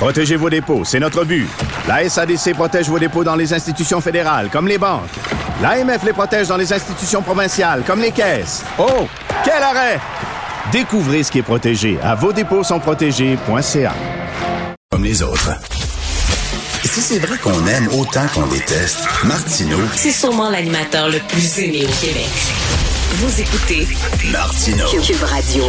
Protégez vos dépôts, c'est notre but. La SADC protège vos dépôts dans les institutions fédérales, comme les banques. L'AMF les protège dans les institutions provinciales, comme les caisses. Oh, quel arrêt! Découvrez ce qui est protégé à vos dépôts sont protégés.ca. Comme les autres. Si c'est vrai qu'on aime autant qu'on déteste, Martineau, C'est sûrement l'animateur le plus aimé au Québec. Vous écoutez Martineau. Cube Radio.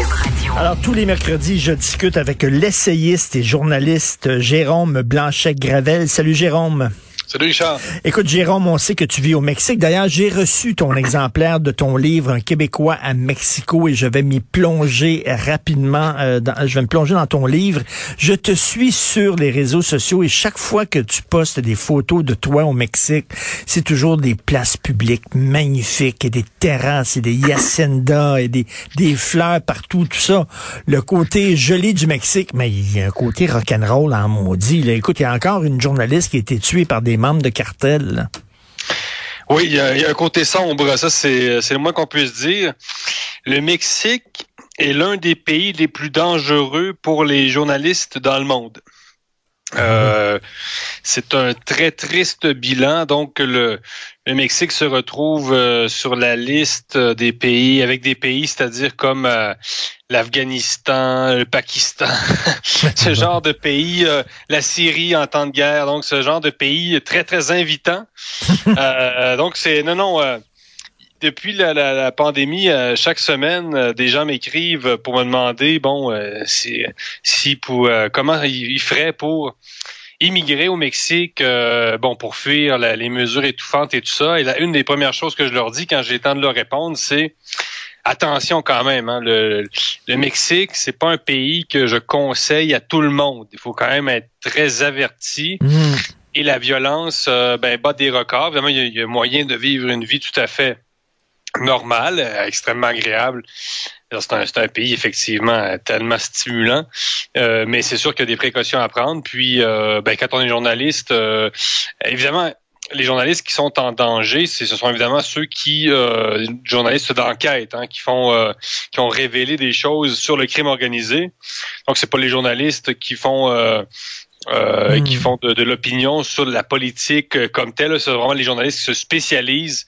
Alors, tous les mercredis, je discute avec l'essayiste et journaliste Jérôme Blanchet-Gravel. Salut Jérôme. Salut Richard. Écoute, Jérôme, on sait que tu vis au Mexique. D'ailleurs, j'ai reçu ton exemplaire de ton livre, Un Québécois à Mexico, et je vais m'y plonger rapidement. euh, je vais me plonger dans ton livre. Je te suis sur les réseaux sociaux et chaque fois que tu postes des photos de toi au Mexique, c'est toujours des places publiques magnifiques et des terrasses et des yacendas et des, des fleurs partout, tout ça. Le côté joli du Mexique, mais il y a un côté rock'n'roll en maudit. Écoute, il y a encore une journaliste qui a été tuée par des membres de cartel. Oui, il y, a, il y a un côté sombre, ça c'est le moins qu'on puisse dire. Le Mexique est l'un des pays les plus dangereux pour les journalistes dans le monde. Euh, c'est un très triste bilan. Donc, le, le Mexique se retrouve euh, sur la liste des pays, avec des pays, c'est-à-dire comme euh, l'Afghanistan, le Pakistan, ce genre de pays, euh, la Syrie en temps de guerre. Donc, ce genre de pays très, très invitant. Euh, donc, c'est... Non, non... depuis la, la, la pandémie, euh, chaque semaine, euh, des gens m'écrivent pour me demander, bon, euh, si, si pour euh, comment ils, ils feraient pour immigrer au Mexique, euh, bon, pour fuir la- les mesures étouffantes et tout ça. Et la, une des premières choses que je leur dis quand j'ai le temps de leur répondre, c'est attention quand même. Hein, le, le Mexique, c'est pas un pays que je conseille à tout le monde. Il faut quand même être très averti. Mm. Et la violence, euh, ben, bat des records. Évidemment, il y, a, il y a moyen de vivre une vie tout à fait normale, euh, extrêmement agréable. C'est un, c'est un pays effectivement euh, tellement stimulant, Euh, mais c'est sûr qu'il y a des précautions à prendre. Puis, euh, ben, quand on est journaliste, euh, évidemment, les journalistes qui sont en danger, ce sont évidemment ceux qui euh, journalistes d'enquête, hein, qui font, euh, qui ont révélé des choses sur le crime organisé. Donc, c'est pas les journalistes qui font euh, euh, Mm. qui font de, de l'opinion sur la politique comme telle. C'est vraiment les journalistes qui se spécialisent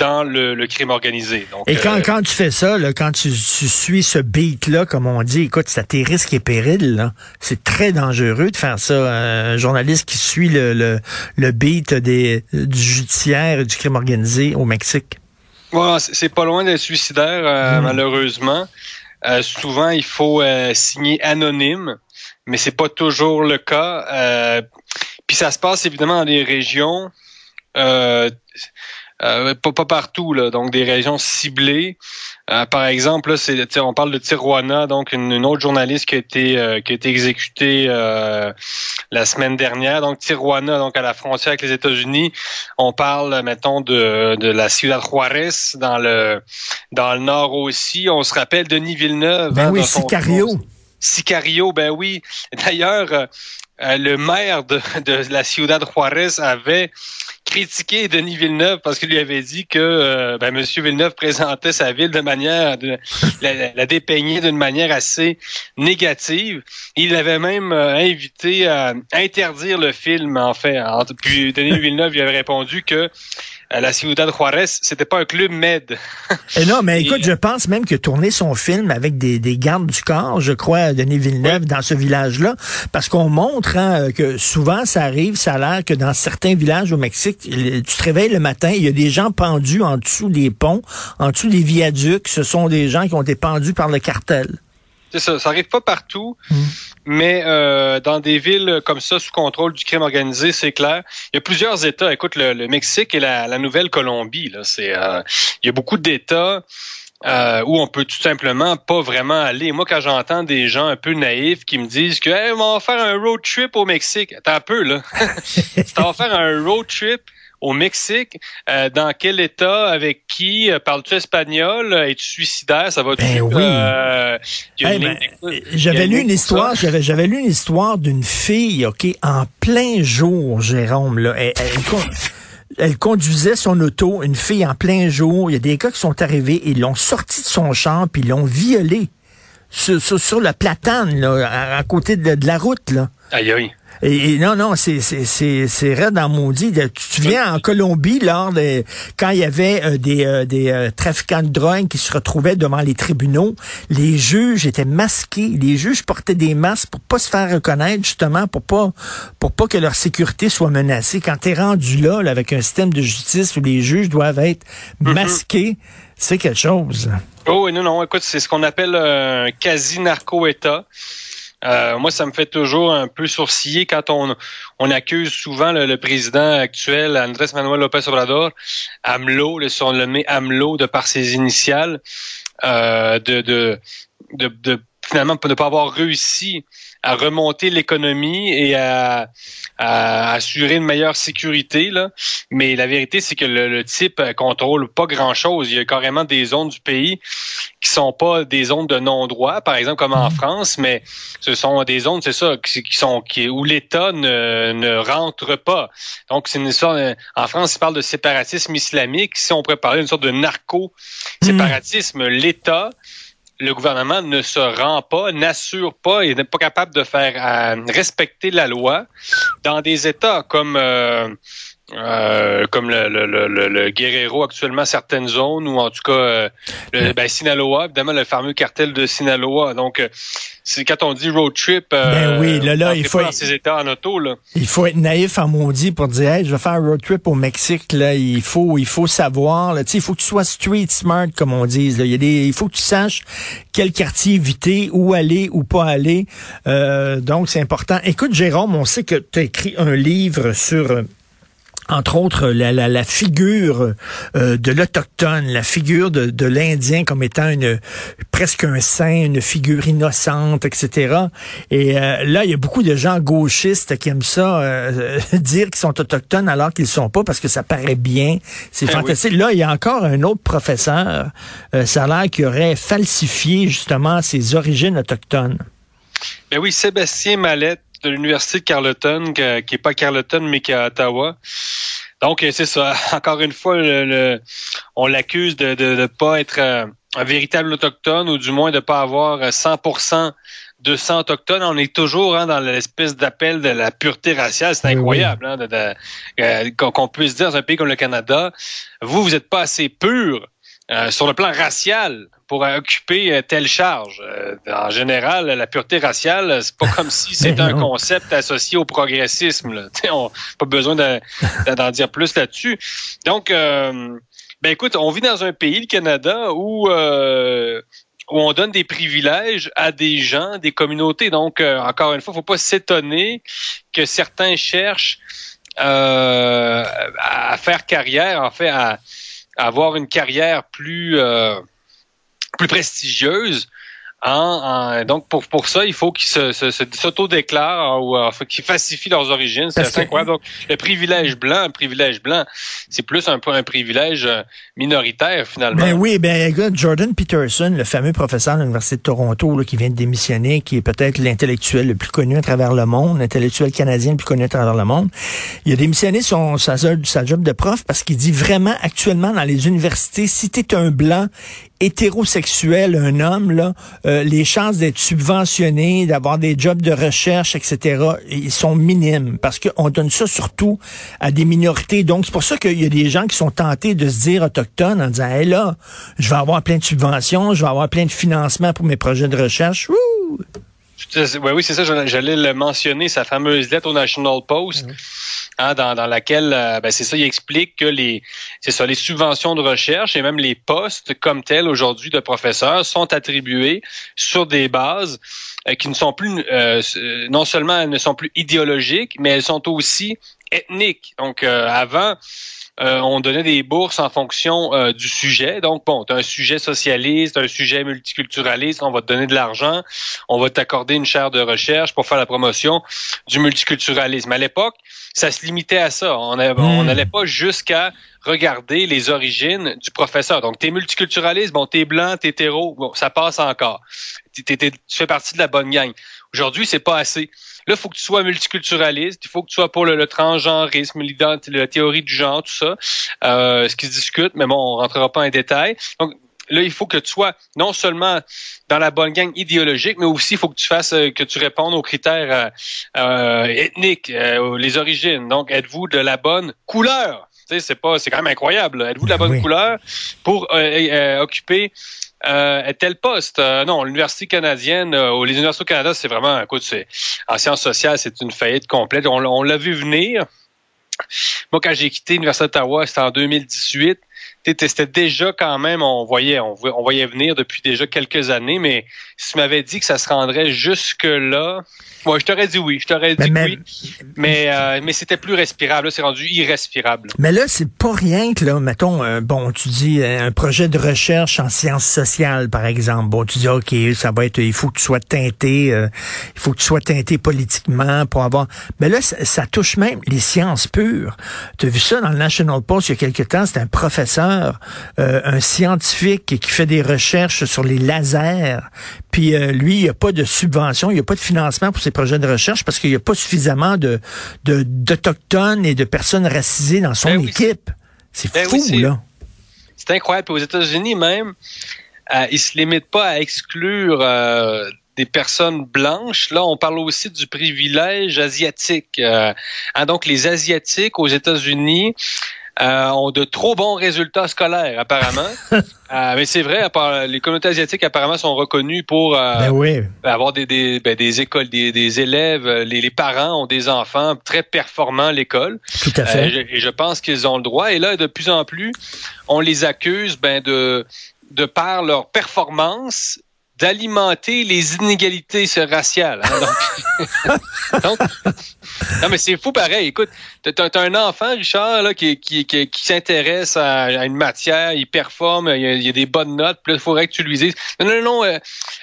dans le, le crime organisé. Donc, Et quand, euh, quand tu fais ça, là, quand tu, tu suis ce beat-là, comme on dit, écoute, c'est à tes risques et périls. C'est très dangereux de faire ça. Un journaliste qui suit le, le, le beat des, du judiciaire et du crime organisé au Mexique. Ouais, c'est pas loin d'être suicidaire, euh, Mm. malheureusement. Euh, souvent, il faut signer anonyme, mais c'est pas toujours le cas. Puis ça se passe évidemment dans des régions, euh, pas, pas partout, là, donc des régions ciblées. Euh, par exemple, là, c'est, on parle de Tijuana, donc une, une autre journaliste qui a été euh, qui a été exécutée euh, la semaine dernière. Donc Tijuana, donc à la frontière avec les États-Unis. On parle, mettons, de, de la Ciudad Juarez dans le dans le nord aussi. On se rappelle Denis Villeneuve. Ben hein, oui, dans son- Sicario. Ben oui. D'ailleurs, euh, euh, le maire de, la Ciudad Juarez avait critiqué Denis Villeneuve parce qu'il lui avait dit que euh, ben, M. Villeneuve présentait sa ville de manière, la, dépeignait d'une manière assez négative. Il avait même invité à interdire le film, en fait. Puis Denis Villeneuve lui avait répondu que la Ciudad Juarez, c'était pas un club med. Et non, mais Et, écoute, je pense même que tourner son film avec des, des gardes du corps, je crois, Denis Villeneuve, dans ce village-là, parce qu'on montre hein, que souvent, ça arrive, ça a l'air que dans certains villages au Mexique, tu te réveilles le matin, il y a des gens pendus en dessous des ponts, en dessous des viaducs. Ce sont des gens qui ont été pendus par le cartel. C'est ça, ça arrive pas partout, Mm. mais euh, dans des villes comme ça, sous contrôle du crime organisé, c'est clair. Il y a plusieurs États. Écoute, le, le Mexique et la, la Nouvelle-Colombie, là, c'est, euh, il y a beaucoup d'États euh, où on peut tout simplement pas vraiment aller. Moi, quand j'entends des gens un peu naïfs qui me disent que hey, on va faire un road trip au Mexique, attends un peu là, on va faire un road trip au Mexique, euh, dans quel état, avec qui, euh, parles-tu espagnol, es-tu suicidaire, ça va ben oui. euh, une ben, j'avais lu une histoire, j'avais j'avais lu une histoire d'une fille, OK, en plein jour, Jérôme là, elle, elle con- elle conduisait son auto, une fille en plein jour, il y a des gars qui sont arrivés, ils l'ont sortie de son champ puis ils l'ont violée sur, sur, sur la platane là, à, à côté de, de la route là. Aïe aïe. Et, et non, non, c'est c'est c'est c'est raide en maudit. Tu te souviens en Colombie, lors de quand il y avait euh, des euh, des euh, trafiquants de drogue qui se retrouvaient devant les tribunaux, les juges étaient masqués. Les juges portaient des masques pour pas se faire reconnaître, justement, pour pas pour pas que leur sécurité soit menacée. Quand t'es rendu là, là, avec un système de justice où les juges doivent être masqués, c'est quelque chose. Oh oui, non, non, écoute, c'est ce qu'on appelle un quasi-narco-État. Euh, moi, ça me fait toujours un peu sourciller quand on, on accuse souvent le, le président actuel, Andrés Manuel López Obrador, AMLO, le surnommé AMLO de par ses initiales, euh, de, de, de, de finalement ne pas avoir réussi à remonter l'économie et à, à assurer une meilleure sécurité. Là. Mais la vérité, c'est que le, le type euh, contrôle pas grand-chose. Il y a carrément des zones du pays qui sont pas des zones de non-droit, par exemple comme en France, mais ce sont des zones, c'est ça, qui, qui sont qui, où l'État ne, ne rentre pas. Donc c'est une euh, en France, ils parlent de séparatisme islamique. Si on pourrait parler d'une sorte de narco-séparatisme, l'État le gouvernement ne se rend pas, n'assure pas et n'est pas capable de faire euh, respecter la loi dans des États comme euh, euh, comme le, le, le, le- le Guerrero actuellement certaines zones ou en tout cas euh, le, ben, Sinaloa évidemment le fameux cartel de Sinaloa donc euh, c'est quand on dit road trip euh, Ben oui, là, là, il faut- pas dans ces États en auto là Il faut être naïf en maudit pour dire hey, je vais faire un road trip au Mexique là, il faut il faut savoir là, tu sais, il faut que tu sois street smart comme on dit là. il y a des il faut que tu saches quel quartier éviter, où aller ou pas aller. Euh, donc c'est important. Écoute Jérôme, on sait que tu as écrit un livre sur entre autres, la, la, la figure euh, de l'autochtone, la figure de, de l'Indien comme étant une presque un saint, une figure innocente, etc. Et euh, là, il y a beaucoup de gens gauchistes qui aiment ça, euh, dire qu'ils sont autochtones alors qu'ils sont pas parce que ça paraît bien. C'est Eh fantastique. Là, il y a encore un autre professeur, euh, ça a l'air qui aurait falsifié justement ses origines autochtones. Ben oui, Sébastien Mallette de l'Université de Carleton, que- qui est pas Carleton, mais qui est à Ottawa. Donc, euh, c'est ça. Encore une fois, le, le- on l'accuse de ne de, de pas être euh, un véritable autochtone, ou du moins de pas avoir euh, 100% de sang autochtone. On est toujours hein, dans l'espèce d'appel de la pureté raciale. C'est Oui, incroyable hein, de- de- euh, qu'on qu'on puisse dire dans un pays comme le Canada, vous, vous n'êtes pas assez pur euh, sur le plan racial pour euh, occuper euh, telle charge. Euh, en général, la pureté raciale, c'est pas comme si c'était un concept associé au progressisme. Là. On pas besoin de- de- d'en dire plus là-dessus. Donc, euh, ben écoute, on vit dans un pays, le Canada, où euh, où on donne des privilèges à des gens, des communautés. Donc, euh, encore une fois, faut pas s'étonner que certains cherchent euh, à faire carrière, en fait, à avoir une carrière plus euh, plus prestigieuse. En, en- donc pour pour ça, il faut qu'ils se, se, se- s'auto-déclarent ou euh, qu'ils falsifient leurs origines. C'est assez incroyable. Donc le privilège blanc, le privilège blanc, c'est plus un peu un privilège euh, minoritaire finalement. Ben oui, ben Jordan Peterson, le fameux professeur de l'Université de Toronto là, qui vient de démissionner, qui est peut-être l'intellectuel le plus connu à travers le monde, l'intellectuel canadien le plus connu à travers le monde, il a démissionné son, sa, sa job de prof parce qu'il dit vraiment actuellement dans les universités, si tu es un blanc hétérosexuel, un homme, là, euh, les chances d'être subventionné, d'avoir des jobs de recherche, etc., ils sont minimes parce qu'on donne ça surtout à des minorités. Donc, c'est pour ça qu'il y a des gens qui sont tentés de se dire autochtones en disant, hey là, je vais avoir plein de subventions, je vais avoir plein de financements pour mes projets de recherche. Wouh! Oui, oui, c'est ça, j'allais j'allais le mentionner, sa fameuse lettre au National Post, hein, dans, laquelle, euh, ben, c'est ça, il explique que les, c'est ça, les subventions de recherche et même les postes comme tels aujourd'hui de professeurs sont attribués sur des bases euh, qui ne sont plus, euh, non seulement elles ne sont plus idéologiques, mais elles sont aussi ethniques. Donc, euh, avant, on donnait des bourses en fonction du sujet. Donc, bon, tu as un sujet socialiste, un sujet multiculturaliste, on va te donner de l'argent, on va t'accorder une chaire de recherche pour faire la promotion du multiculturalisme. À l'époque, ça se limitait à ça. On hmm. n'allait pas jusqu'à regarder les origines du professeur. Donc, t'es multiculturaliste, bon, t'es blanc, t'es hétéro, bon, ça passe encore. tu fais partie de la bonne gang. Aujourd'hui, c'est pas assez. Là, il faut que tu sois multiculturaliste, il faut que tu sois pour le, le transgenrisme, la théorie du genre, tout ça, euh, ce qui se discute, mais bon, on rentrera pas en détail. Donc, là, il faut que tu sois non seulement dans la bonne gang idéologique, mais aussi il faut que tu fasses euh, que tu répondes aux critères euh, euh ethniques, euh, les origines. Donc, êtes-vous de la bonne couleur? C'est pas, c'est quand même incroyable. Êtes-vous de la bonne couleur pour occuper euh, tel poste? non, l'université canadienne, ou les universités au Canada, c'est vraiment, écoute, c'est en sciences sociales, c'est une faillite complète. On, on l'a vu venir. Moi, quand j'ai quitté l'université d'Ottawa, c'était en 2018 c'était déjà quand même, on voyait, on, voyait venir depuis déjà quelques années, mais si tu m'avais dit que ça se rendrait jusque là, moi, je t'aurais dit oui, je t'aurais dit oui, mais euh, mais c'était plus respirable. c'est rendu irrespirable. Mais là, c'est pas rien que là, mettons, euh, bon, tu dis euh, un projet de recherche en sciences sociales, par exemple. Bon, tu dis ok, ça va être, il faut que tu sois teinté, il faut que tu sois teinté politiquement pour avoir. Mais là, ça, touche même les sciences pures. Tu as vu ça dans le National Post il y a quelque temps. C'est un professeur, un scientifique qui fait des recherches sur les lasers. Puis lui, il n'y a pas de subvention, il n'y a pas de financement pour ses projets de recherche parce qu'il n'y a pas suffisamment de d'autochtones et de personnes racisées dans son ben équipe. C'est ben fou, là. C'est incroyable. aux États-Unis même, euh, ils se limitent pas à exclure euh, des personnes blanches. Là, on parle aussi du privilège asiatique. Euh, hein, donc, les Asiatiques aux États-Unis euh, ont de trop bons résultats scolaires, apparemment. euh, mais c'est vrai, les communautés asiatiques, apparemment, sont reconnues pour euh, ben avoir des, des, ben, des écoles, des, des élèves. Les, les, parents ont des enfants très performants à l'école. Tout à fait. Euh, et je pense qu'ils ont le droit. Et là, de plus en plus, on les accuse ben, de de par leur performance d'alimenter les inégalités raciales. Hein, donc, non, mais c'est fou pareil. Écoute, t'as as un enfant, Richard, là, qui, qui, qui, s'intéresse à, une matière, il performe, il y a, des bonnes notes, puis là, il faudrait que tu lui dises Non, non, non, euh,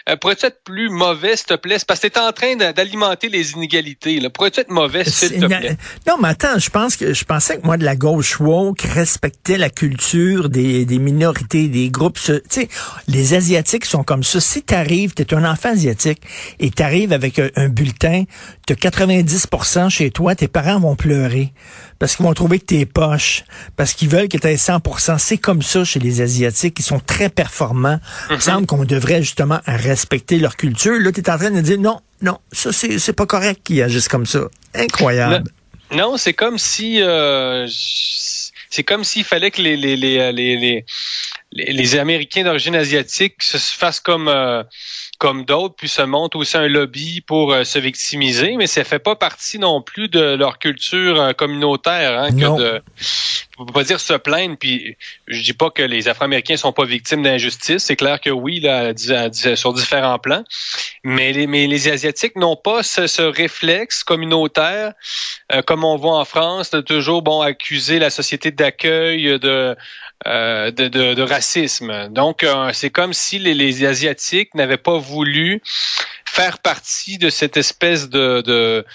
euh pourrais-tu être plus mauvais, s'il te plaît? Parce que t'es en train d'alimenter les inégalités. Pourrais-tu être mauvais, s'il te plaît? Non, mais attends, je pense que je pensais que moi, de la gauche woke, respectait la culture des, des minorités, des groupes. Tu sais, les Asiatiques sont comme ça. Si t'arrives, t'es un enfant asiatique, et t'arrives avec un, un bulletin, t'as 90 chez toi, tes parents vont pleurer parce qu'ils vont trouver que t'es poche, parce qu'ils veulent que tu aies 100%. C'est comme ça chez les Asiatiques, qui sont très performants. Il me mhm. semble qu'on devrait justement respecter leur culture. Là, tu es en train de dire non, non, ça c'est pas correct qu'ils agissent comme ça. Incroyable. non, c'est comme si euh, c'est comme s'il fallait que les les, les, les, les, Américains d'origine asiatique se fassent comme euh, comme d'autres, puis se montent aussi un lobby pour euh, se victimiser, mais ça fait pas partie non plus de leur culture euh, communautaire, hein, que de on peut pas dire se plaindre, puis je dis pas que les Afro-Américains sont pas victimes d'injustice, c'est clair que oui, là, sur différents plans, mais les, mais les Asiatiques n'ont pas ce, réflexe communautaire, euh, comme on voit en France, de toujours bon accuser la société d'accueil de euh, de, de, racisme. Donc, c'est comme si les, les Asiatiques n'avaient pas voulu faire partie de cette espèce de, de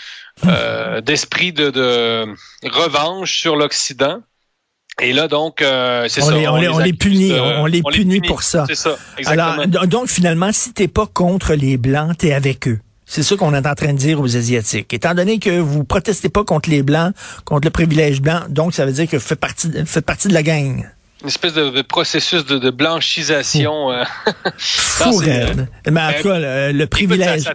euh, d'esprit de, de, revanche sur l'Occident. Et là, donc, c'est ça. on, les, on les punit, on, les punit pour ça. C'est ça, exactement. Alors, donc, finalement, si t'es pas contre les Blancs, t'es avec eux. C'est ça qu'on est en train de dire aux Asiatiques. Étant donné que vous protestez pas contre les Blancs, contre le privilège blanc, donc ça veut dire que vous faites partie, faites partie de la gang une espèce de, processus de, blanchisation. Euh, Fou, Mais en tout cas, le, privilège ça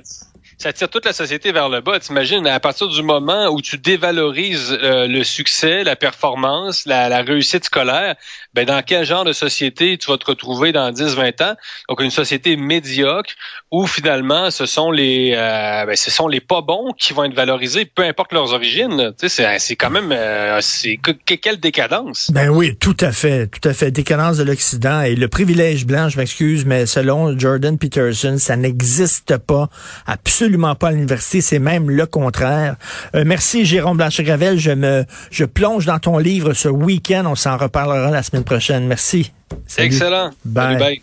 tire toute la société vers le bas. T'imagines, à partir du moment où tu dévalorises euh, le succès, la performance, la, la, réussite scolaire, ben dans quel genre de société tu vas te retrouver dans 10-20 ans? Donc, une société médiocre où finalement, ce sont les euh, ben, ce sont les pas bons qui vont être valorisés, peu importe leurs origines. C'est quand même euh, c'est quelle décadence. Ben oui, tout à fait, tout à fait. Décadence de l'Occident et le privilège blanc, je m'excuse, mais selon Jordan Peterson, ça n'existe pas absolument absolument pas à l'université, c'est même le contraire. Euh, merci Jérôme Blanchet-Gravel, je me je plonge dans ton livre ce week-end, on s'en reparlera la semaine prochaine. Merci. Salut. Excellent. Bye. Salut, bye.